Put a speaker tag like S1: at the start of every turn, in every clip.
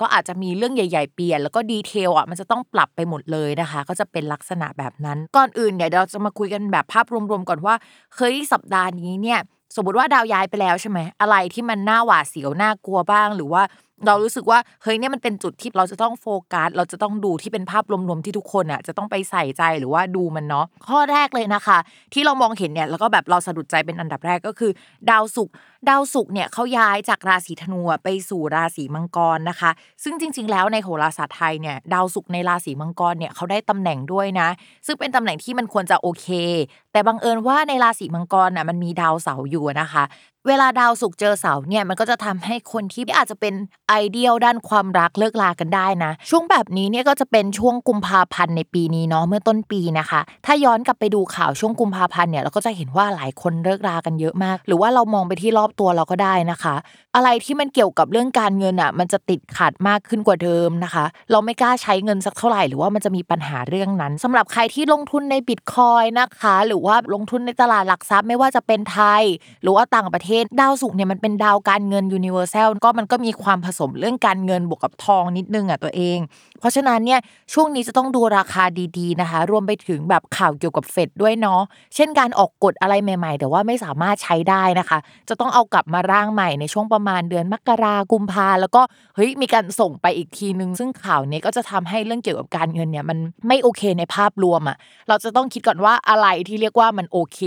S1: ก็อาจจะมีเรื่องใหญ่ ๆ เปลี่ยน แล้วก็ดีเทลอะมันจะต้องปรับไปหมดเลยนะคะ ก็จะเป็นลักษณะแบบนั้น ก่อนอื่นเนี่ยเราจะมาคุยกันแบบภาพรวมๆก่อนว่าเคยสัปดาห์นี้เนี่ยสมมติว่าดาวย้ายไปแล้วใช่ไหมอะไรที่มันน่าหวาดเสียวน่ากลัวบ้าง หรือว่า เรารู้สึกว่าเฮ้ยเนี่ยมันเป็นจุดที่เราจะต้องโฟกัสเราจะต้องดูที่เป็นภาพรวมๆที่ทุกคนอะจะต้องไปใส่ใจหรือว่าดูมันเนาะข้อแรกเลยนะคะ ที่เรามองเห็นเนี่ยแล้วก็แบบเราสะดุดใจเป็นอันดับแรกก็คือ ดาวศุกร์ดาวศุกร์เนี่ยเขาย้ายจากราศีธนูไปสู่ราศีมังกรนะคะ ซึ่งจริง ๆ แล้วในโหราศาสตร์ไทยเนี่ยดาวศุกร์ในราศีมังกรเนี่ยเขาได้ตำแหน่งด้วยนะ ซึ่งเป็นตำแหน่งที่มันควรจะโอเค แต่บังเอิญว่าในราศีมังกรน่ะมันมีดาวเสาร์อยู่นะคะเวลาดาวสุกเจอเสาเนี่ยมันก็จะทำให้คนที่อาจจะเป็นไอเดียลด้านความรักเลิกลากันได้นะ ช่วงแบบนี้เนี่ยก็จะเป็นช่วงกุมภาพันธ์ในปีนี้เนาะเมื่อต้นปีนะคะ ถ้าย้อนกลับไปดูข่าวช่วงกุมภาพันธ์เนี่ยเราก็จะเห็นว่าหลายคนเลิกลากันเยอะมาก หรือว่าเรามองไปที่รอบตัวเราก็ได้นะคะ อะไรที่มันเกี่ยวกับเรื่องการเงินอะ มันจะติดขัดมากขึ้นกว่าเดิมนะคะ เราไม่กล้าใช้เงินสักเท่าไหร่หรือว่ามันจะมีปัญหาเรื่องนั้นสำหรับใครที่ลงทุนในบิตคอยนะคะ หรือว่าลงทุนในตลาดหลักทรัพย์ไม่ว่าจะเป็นไทย หรือว่าต่างประเทศดาวสุกเนี่ยมันเป็นดาวการเงินยูนิเวอร์แซลก็มันก็มีความผสมเรื่องการเงินบวกกับทองนิดนึงอะตัวเอง เพราะฉะนั้นเนี่ยช่วงนี้จะต้องดูราคาดีๆนะคะ รวมไปถึงแบบข่าวเกี่ยวกับเฟดด้วยเนาะเช่นการออกกฎอะไรใหม่ ๆ แต่ว่าไม่สามารถใช้ได้นะคะ จะต้องเอากลับมาร่างใหม่ในช่วงประมาณเดือนมกรากุมภาแล้วก็เฮ้ยมีการส่งไปอีกทีนึง ซึ่งข่าวนี้ก็จะทำให้เรื่องเกี่ยวกับการเงินเนี่ยมันไม่โอเคในภาพรวมอะเราจะต้องคิดก่อนว่าอะไรที่เรียกว่ามันโอเค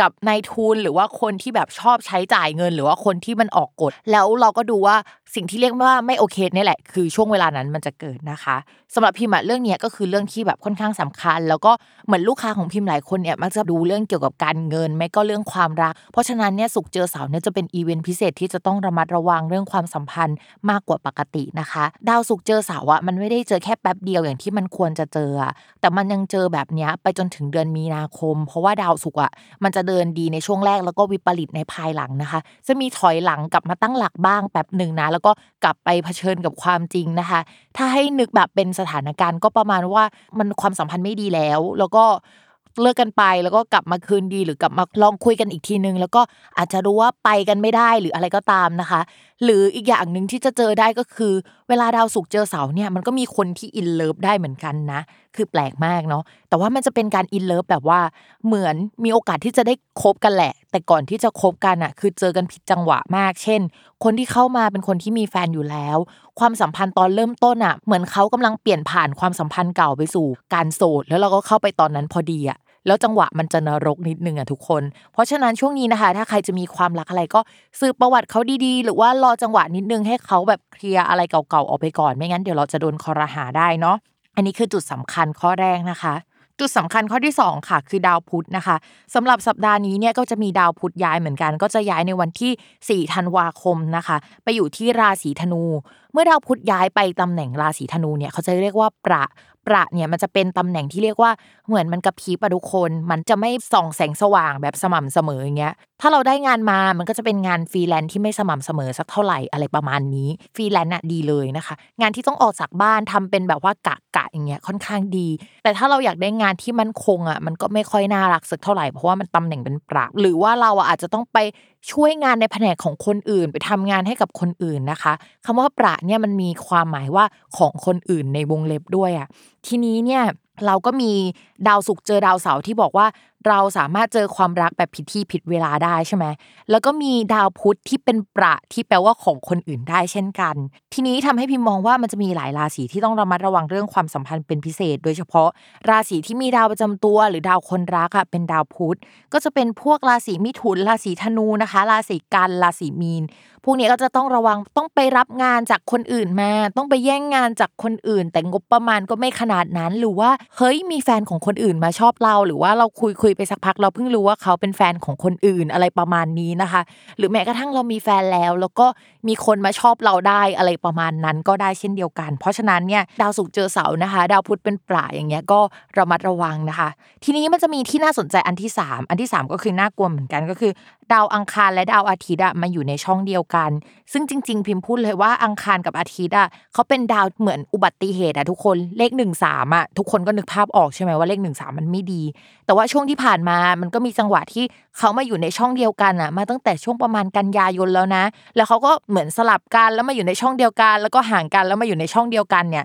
S1: กับนายทุนหรือว่าคนที่แบบชอบใช้จ่ายเงิน หรือว่าคนที่มันออกกฎแล้วเราก็ดูว่าสิ่งที่เรียกว่าไม่โอเคนี่แหละ คือช่วงเวลานั้นมันจะเกิดนะคะสำหรับพิมพ์เรื่องนี้ก็คือเรื่องที่แบบค่อนข้างสำคัญ แล้วก็เหมือนลูกค้าของพิมพ์หลายคนเนี่ยมักจะดูเรื่องเกี่ยวกับการเงิน ไม่ก็เรื่องความรัก เพราะฉะนั้นเนี่ยสุกเจอเสาเนี่ยจะเป็นอีเวนต์พิเศษที่จะต้องระมัดระวังเรื่องความสัมพันธ์มากกว่าปกตินะคะ ดาวสุกเจอเสาอะมันไม่ได้เจอแค่แป๊บเดียวอย่างที่มันควรจะเจอ แต่มันยังเจอแบบนี้ไปจนถึงเดือนมีนาคม เพราะว่าดาวสุกอะมันจะเดินดีในช่วงแรกแล้วก็วิปริตในภายหลังนะคะ จะมีถอยหลังกลับมาตั้งหลักบ้างแป๊บหนึ่งนะ แล้วก็กลับไปเผชิญกับความจริงนะคะ ถ้าให้นึกแบบเป็นสถานการณ์ก็ประมาณว่ามันความสัมพันธ์ไม่ดีแล้ว แล้วก็เลิกกันไปแล้วก็กลับมาคืนดีหรือกลับมาลองคุยกันอีกทีนึง แล้วก็อาจจะรู้ว่าไปกันไม่ได้หรืออะไรก็ตามนะคะ หรืออีกอย่างหนึ่งที่จะเจอได้ก็คือ เวลาดาวศุกร์เจอเสาร์เนี่ยมันก็มีคนที่ in love ได้เหมือนกันนะ คือแปลกมากเนาะแต่ว่ามันจะเป็นการ in love แบบว่าเหมือนมีโอกาสที่จะได้คบกันแหละ แต่ก่อนที่จะคบกันอะคือเจอกันผิดจังหวะมาก เช่น คนที่เข้ามาเป็นคนที่มีแฟนอยู่แล้ว ความสัมพันธ์ตอนเริ่มต้นอะเหมือนเขากำลังเปลี่ยนผ่านความสัมพันธ์เก่าไปสู่การโสดแล้วเราก็เข้าไปตอนนั้นพอดีอะ แล้วจังหวะมันจะนรกนิดนึงอะทุกคน เพราะฉะนั้นช่วงนี้นะคะ ถ้าใครจะมีความรักอะไรก็สืบประวัติเขาดีๆ หรือว่ารอจังหวะนิดนึงให้เขาแบบเคลียร์อะไรเก่าๆออกไปก่อนไม่งั้นเดี๋ยวเราจะโดนคอรหาได้เนาะอันนี้คือจุดสำคัญข้อแรกนะคะจุดสำคัญข้อที่ 2 ค่ะ คือดาวพุธนะคะสำหรับสัปดาห์นี้เนี่ยก็จะมีดาวพุธย้ายเหมือนกัน ก็จะย้ายในวันที่ 4 ธันวาคมนะคะ ไปอยู่ที่ราศีธนู เมื่อดาวพุธย้ายไปตำแหน่งราศีธนูเนี่ยเขาจะเรียกว่าประ ประเนี่ยมันจะเป็นตำแหน่งที่เรียกว่าเหมือนมันกระพริบอะทุกคน มันจะไม่ส่องแสงสว่างแบบสม่ำเสมออย่างเงี้ย ถ้าเราได้งานมามันก็จะเป็นงานฟรีแลนซ์ที่ไม่สม่ำเสมอสักเท่าไหร่อะไรประมาณนี้ฟรีแลนซ์อะดีเลยนะคะ งานที่ต้องออกจากบ้านทำเป็นแบบว่ากะกะอย่างเงี้ยค่อนข้างดี แต่ถ้าเราอยากได้งานที่มั่นคงอะมันก็ไม่ค่อยน่ารักสักเท่าไหร่เพราะว่ามันตำแหน่งเป็นประหรือว่าเราอะอาจจะต้องไปช่วยงานในแผนกของคนอื่น ไปทำงานให้กับคนอื่นนะคะคำว่าประเนี่ยมันมีความหมายว่าของคนอื่นในวงเล็บด้วยอะทีนี้เนี่ย เราก็มีดาวศุกร์เจอดาวเสาร์ที่บอกว่า เราสามารถเจอความรักแบบผิดที่ผิดเวลาได้ใช่ไหมแล้วก็มีดาวพุธที่เป็นประที่แปลว่าของคนอื่นได้เช่นกัน ทีนี้ทำให้พิมมองว่ามันจะมีหลายราศีที่ต้องระมัดระวังเรื่องความสัมพันธ์เป็นพิเศษ โดยเฉพาะราศีที่มีดาวประจำตัว หรือดาวคนรักอะเป็นดาวพุธก็จะเป็นพวกราศีมิถุนราศีธนูนะคะ ราศีกันราศีมีน พวกนี้ก็จะต้องระวังต้องไปรับงานจากคนอื่นมา ต้องไปแย่งงานจากคนอื่น แต่งบประมาณก็ไม่ขนาดนั้นหรือว่าเฮ้ยมีแฟนของคนอื่นมาชอบเรา หรือว่าเราคุยคุยไปสักพักเราเพิ่งรู้ว่าเขาเป็นแฟนของคนอื่นอะไรประมาณนี้นะคะ หรือแม้กระทั่งเรามีแฟนแล้ว แล้วก็มีคนมาชอบเราได้อะไรประมาณนั้นก็ได้เช่นเดียวกัน เพราะฉะนั้นเนี่ยดาวศุกร์เจอเสาร์นะคะ ดาวพุธเป็นปลาอย่างเงี้ยก็ระมัดระวังนะคะ ทีนี้มันจะมีที่น่าสนใจอันที่ 3 อันที่ 3 ก็คือน่ากลัวเหมือนกันก็คือ ดาวอังคารและดาวอาทิตย์อะมาอยู่ในช่องเดียวกัน ซึ่งจริง ๆ พิมพ์พูดเลยว่าอังคารกับอาทิตย์อะเขาเป็นดาวเหมือนอุบัติเหตุอะทุกคนเลข1นึ่งสามอะทุกคนก็นึกภาพออกใช่ไหมว่าเลข1นึ่งสามมันไม่ดี แต่ว่าช่วงที่ผ่านมามันก็มีจังหวะที่เขามาอยู่ในช่องเดียวกันอะมาตั้งแต่ช่วงประมาณกันยายนแล้วนะ แล้วเขาก็เหมือนสลับกันแล้วมาอยู่ในช่องเดียวกัน แล้วก็ห่างกันแล้วมาอยู่ในช่องเดียวกันเนี่ย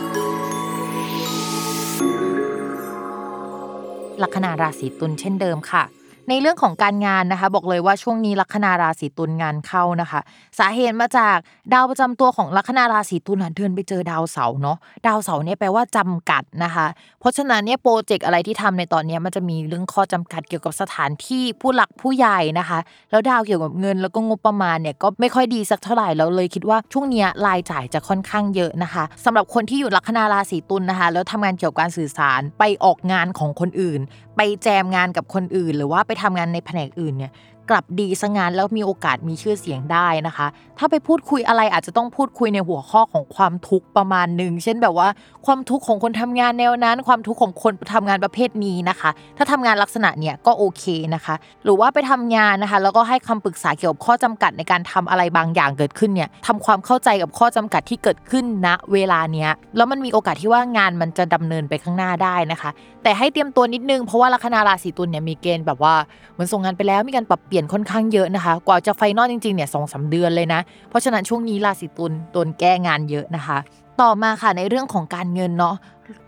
S1: ลัคนาราศีตุลเช่นเดิมค่ะ ในเรื่องของการงานนะคะ บอกเลยว่าช่วงนี้ลัคนาราศีตุลงานเข้านะคะ สาเหตุมาจากดาวประจำตัวของลัคนาราศีตุลเดินไปเจอดาวเสาร์เนาะดาวเสาร์เนี่ยแปลว่าจำกัดนะคะ เพราะฉะนั้นเนี่ยโปรเจกต์อะไรที่ทำในตอนนี้มันจะมีเรื่องข้อจำกัดเกี่ยวกับสถานที่ผู้หลักผู้ใหญ่นะคะ แล้วดาวเกี่ยวกับเงินแล้วก็งบประมาณเนี่ยก็ไม่ค่อยดีสักเท่าไหร่แล้วเลยคิดว่าช่วงนี้รายจ่ายจะค่อนข้างเยอะนะคะสำหรับคนที่อยู่ลัคนาราศีตุลนะคะ แล้วทำงานเกี่ยวกับการสื่อสารไปออกงานของคนอื่นไปแจมงานกับคนอื่น หรือว่าไปทำงานในแผนกอื่นเนี่ยกลับดีซะงานแล้วมีโอกาสมีชื่อเสียงได้นะคะ ถ้าไปพูดคุยอะไรอาจจะต้องพูดคุยในหัวข้อของความทุกข์ประมาณหนึ่งเช่นแบบว่า ความทุกข์ของคนทำงานแนวนั้น ความทุกข์ของคนทำงานประเภทนี้นะคะ ถ้าทำงานลักษณะเนี่ยก็โอเคนะคะ หรือว่าไปทำงานนะคะ แล้วก็ให้คำปรึกษาเกี่ยวกับข้อจำกัดในการทำอะไรบางอย่างเกิดขึ้นเนี่ยทำความเข้าใจกับข้อจำกัดที่เกิดขึ้นณเวลาเนี้ยแล้วมันมีโอกาสที่ว่างานมันจะดำเนินไปข้างหน้าได้นะคะ แต่ให้เตรียมตัวนิดนึง เพราะว่าลัคนาราศีตุลเนี่ยมีเกณฑ์แบบว่าเหมือนส่งงานไปแล้วมีการปรับเปลี่ยนค่อนข้างเยอะนะคะ กว่าจะไฟนอลจริงๆเนี่ยสองสาเดือนเลยนะ เพราะฉะนั้นช่วงนี้ราศีตุลโดนแก้งานเยอะนะคะ ต่อมาค่ะในเรื่องของการเงินเนาะ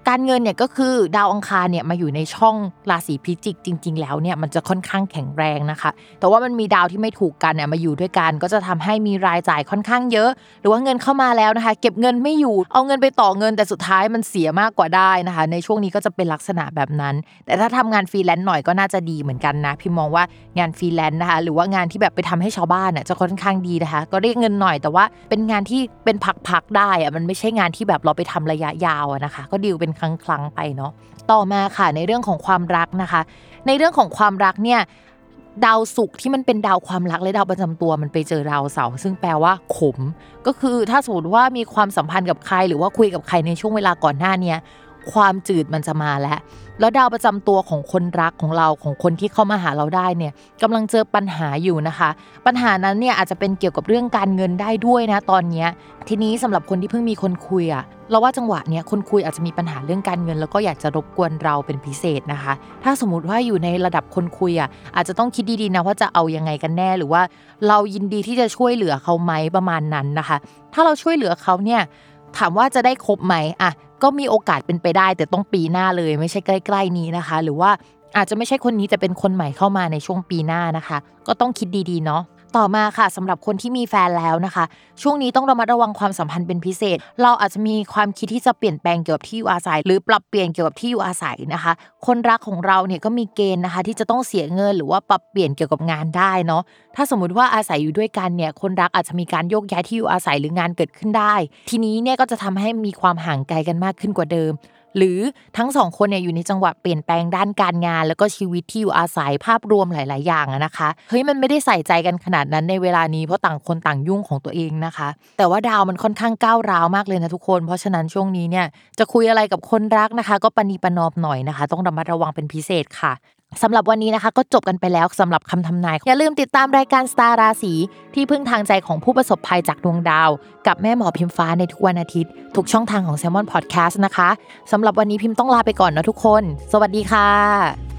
S1: การเงินเนี่ยก็คือดาวอังคารเนี่ยมาอยู่ในช่องราศีพิจิกจริง ๆ แล้วเนี่ยมันจะค่อนข้างแข็งแรงนะคะ แต่ว่ามันมีดาวที่ไม่ถูกกันเนี่ยมาอยู่ด้วยกัน ก็จะทำให้มีรายจ่ายค่อนข้างเยอะ หรือว่าเงินเข้ามาแล้วนะคะ เก็บเงินไม่อยู่เอาเงินไปต่อเงินแต่สุดท้ายมันเสียมากกว่าได้นะคะ ในช่วงนี้ก็จะเป็นลักษณะแบบนั้น แต่ถ้าทำงานฟรีแลนซ์หน่อยก็น่าจะดีเหมือนกันนะพี่มองว่างานฟรีแลนซ์นะคะหรือว่างานที่แบบไปทำให้ชาวบ้านเนี่ยจะค่อนข้างดีนะคะ ก็เรียกเงินหน่อยแต่ว่าเป็นงานที่เป็นพักๆได้อะมันไม่ใช่งานที่แบบเราไปทำระยะยาวนะคะ ก็ดีลเป็นครั้งๆไปเนาะต่อมาค่ะในเรื่องของความรักนะคะ ในเรื่องของความรักเนี่ยดาวศุกร์ที่มันเป็นดาวความรักและดาวประจำตัวมันไปเจอดาวเสาร์ซึ่งแปลว่าขม ก็คือถ้าสมมติว่ามีความสัมพันธ์กับใครหรือว่าคุยกับใครในช่วงเวลาก่อนหน้าเนี้ย ความจืดมันจะมาแล้ว แล้วดาวประจำตัวของคนรักของเราของคนที่เข้ามาหาเราได้เนี่ยกำลังเจอปัญหาอยู่นะคะ ปัญหานั้นเนี่ยอาจจะเป็นเกี่ยวกับเรื่องการเงินได้ด้วยนะตอนนี้ทีนี้สำหรับคนที่เพิ่งมีคนคุยอะเราว่าจังหวะเนี้ยคนคุยอาจจะมีปัญหาเรื่องการเงิน แล้วก็อยากจะรบกวนเราเป็นพิเศษนะคะ ถ้าสมมติว่าอยู่ในระดับคนคุยอะอาจจะต้องคิดดีๆนะว่าจะเอายังไงกันแน่หรือว่า เรายินดีที่จะช่วยเหลือเขาไหมประมาณนั้นนะคะ ถ้าเราช่วยเหลือเขาเนี่ย ถามว่าจะได้ครบไหมอะก็มีโอกาสเป็นไปได้ แต่ต้องปีหน้าเลยไม่ใช่ใกล้ ๆ นี้นะคะ หรือว่าอาจจะไม่ใช่คนนี้แต่เป็นคนใหม่เข้ามาในช่วงปีหน้านะคะ ก็ต้องคิดดีๆเนาะ ต่อมาค่ะสำหรับคนที่มีแฟนแล้วนะคะ ช่วงนี้ต้องระมัดระวังความสัมพันธ์เป็นพิเศษ เราอาจจะมีความคิดที่จะเปลี่ยนแปลงเกี่ยวกับที่อยู่อาศัย หรือปรับเปลี่ยนเกี่ยวกับที่อยู่อาศัยนะคะ คนรักของเราเนี่ยก็มีเกณฑ์นะคะ ที่จะต้องเสียเงินหรือว่าปรับเปลี่ยนเกี่ยวกับงานได้เนาะถ้าสมมุติว่าอาศัยอยู่ด้วยกันเนี่ยคนรักอาจจะมีการโยกย้ายที่อยู่อาศัยหรืองานเกิดขึ้นได้ ทีนี้เนี่ยก็จะทำให้มีความห่างไกลกันมากขึ้นกว่าเดิม หรือทั้งสองคนเนี่ยอยู่ในจังหวะเปลี่ยนแปลงด้านการงาน แล้วก็ชีวิตที่อยู่อาศัยภาพรวมหลาย ๆ อย่างนะคะเฮ้ยมันไม่ได้ใส่ใจกันขนาดนั้นในเวลานี้เพราะต่างคนต่างยุ่งของตัวเองนะคะ แต่ว่าดาวมันค่อนข้างก้าวร้าวมากเลยนะทุกคน เพราะฉะนั้นช่วงนี้เนี่ยจะคุยอะไรกับคนรักนะคะ ก็ปณีประนอมหน่อยนะคะ ต้องระมัดระวังเป็นพิเศษค่ะ สำหรับวันนี้นะคะก็จบกันไปแล้วสำหรับคำทำนาย อย่าลืมติดตามรายการสตาร์ราศีที่พึ่งทางใจของผู้ประสบภัยจากดวงดาว กับแม่หมอพิมฟ้าในทุกวันอาทิตย์ ทุกช่องทางของ s ซ l m o n Podcast นะคะสำหรับวันนี้พิมพ์ต้องลาไปก่อนนะทุกคน สวัสดีค่ะ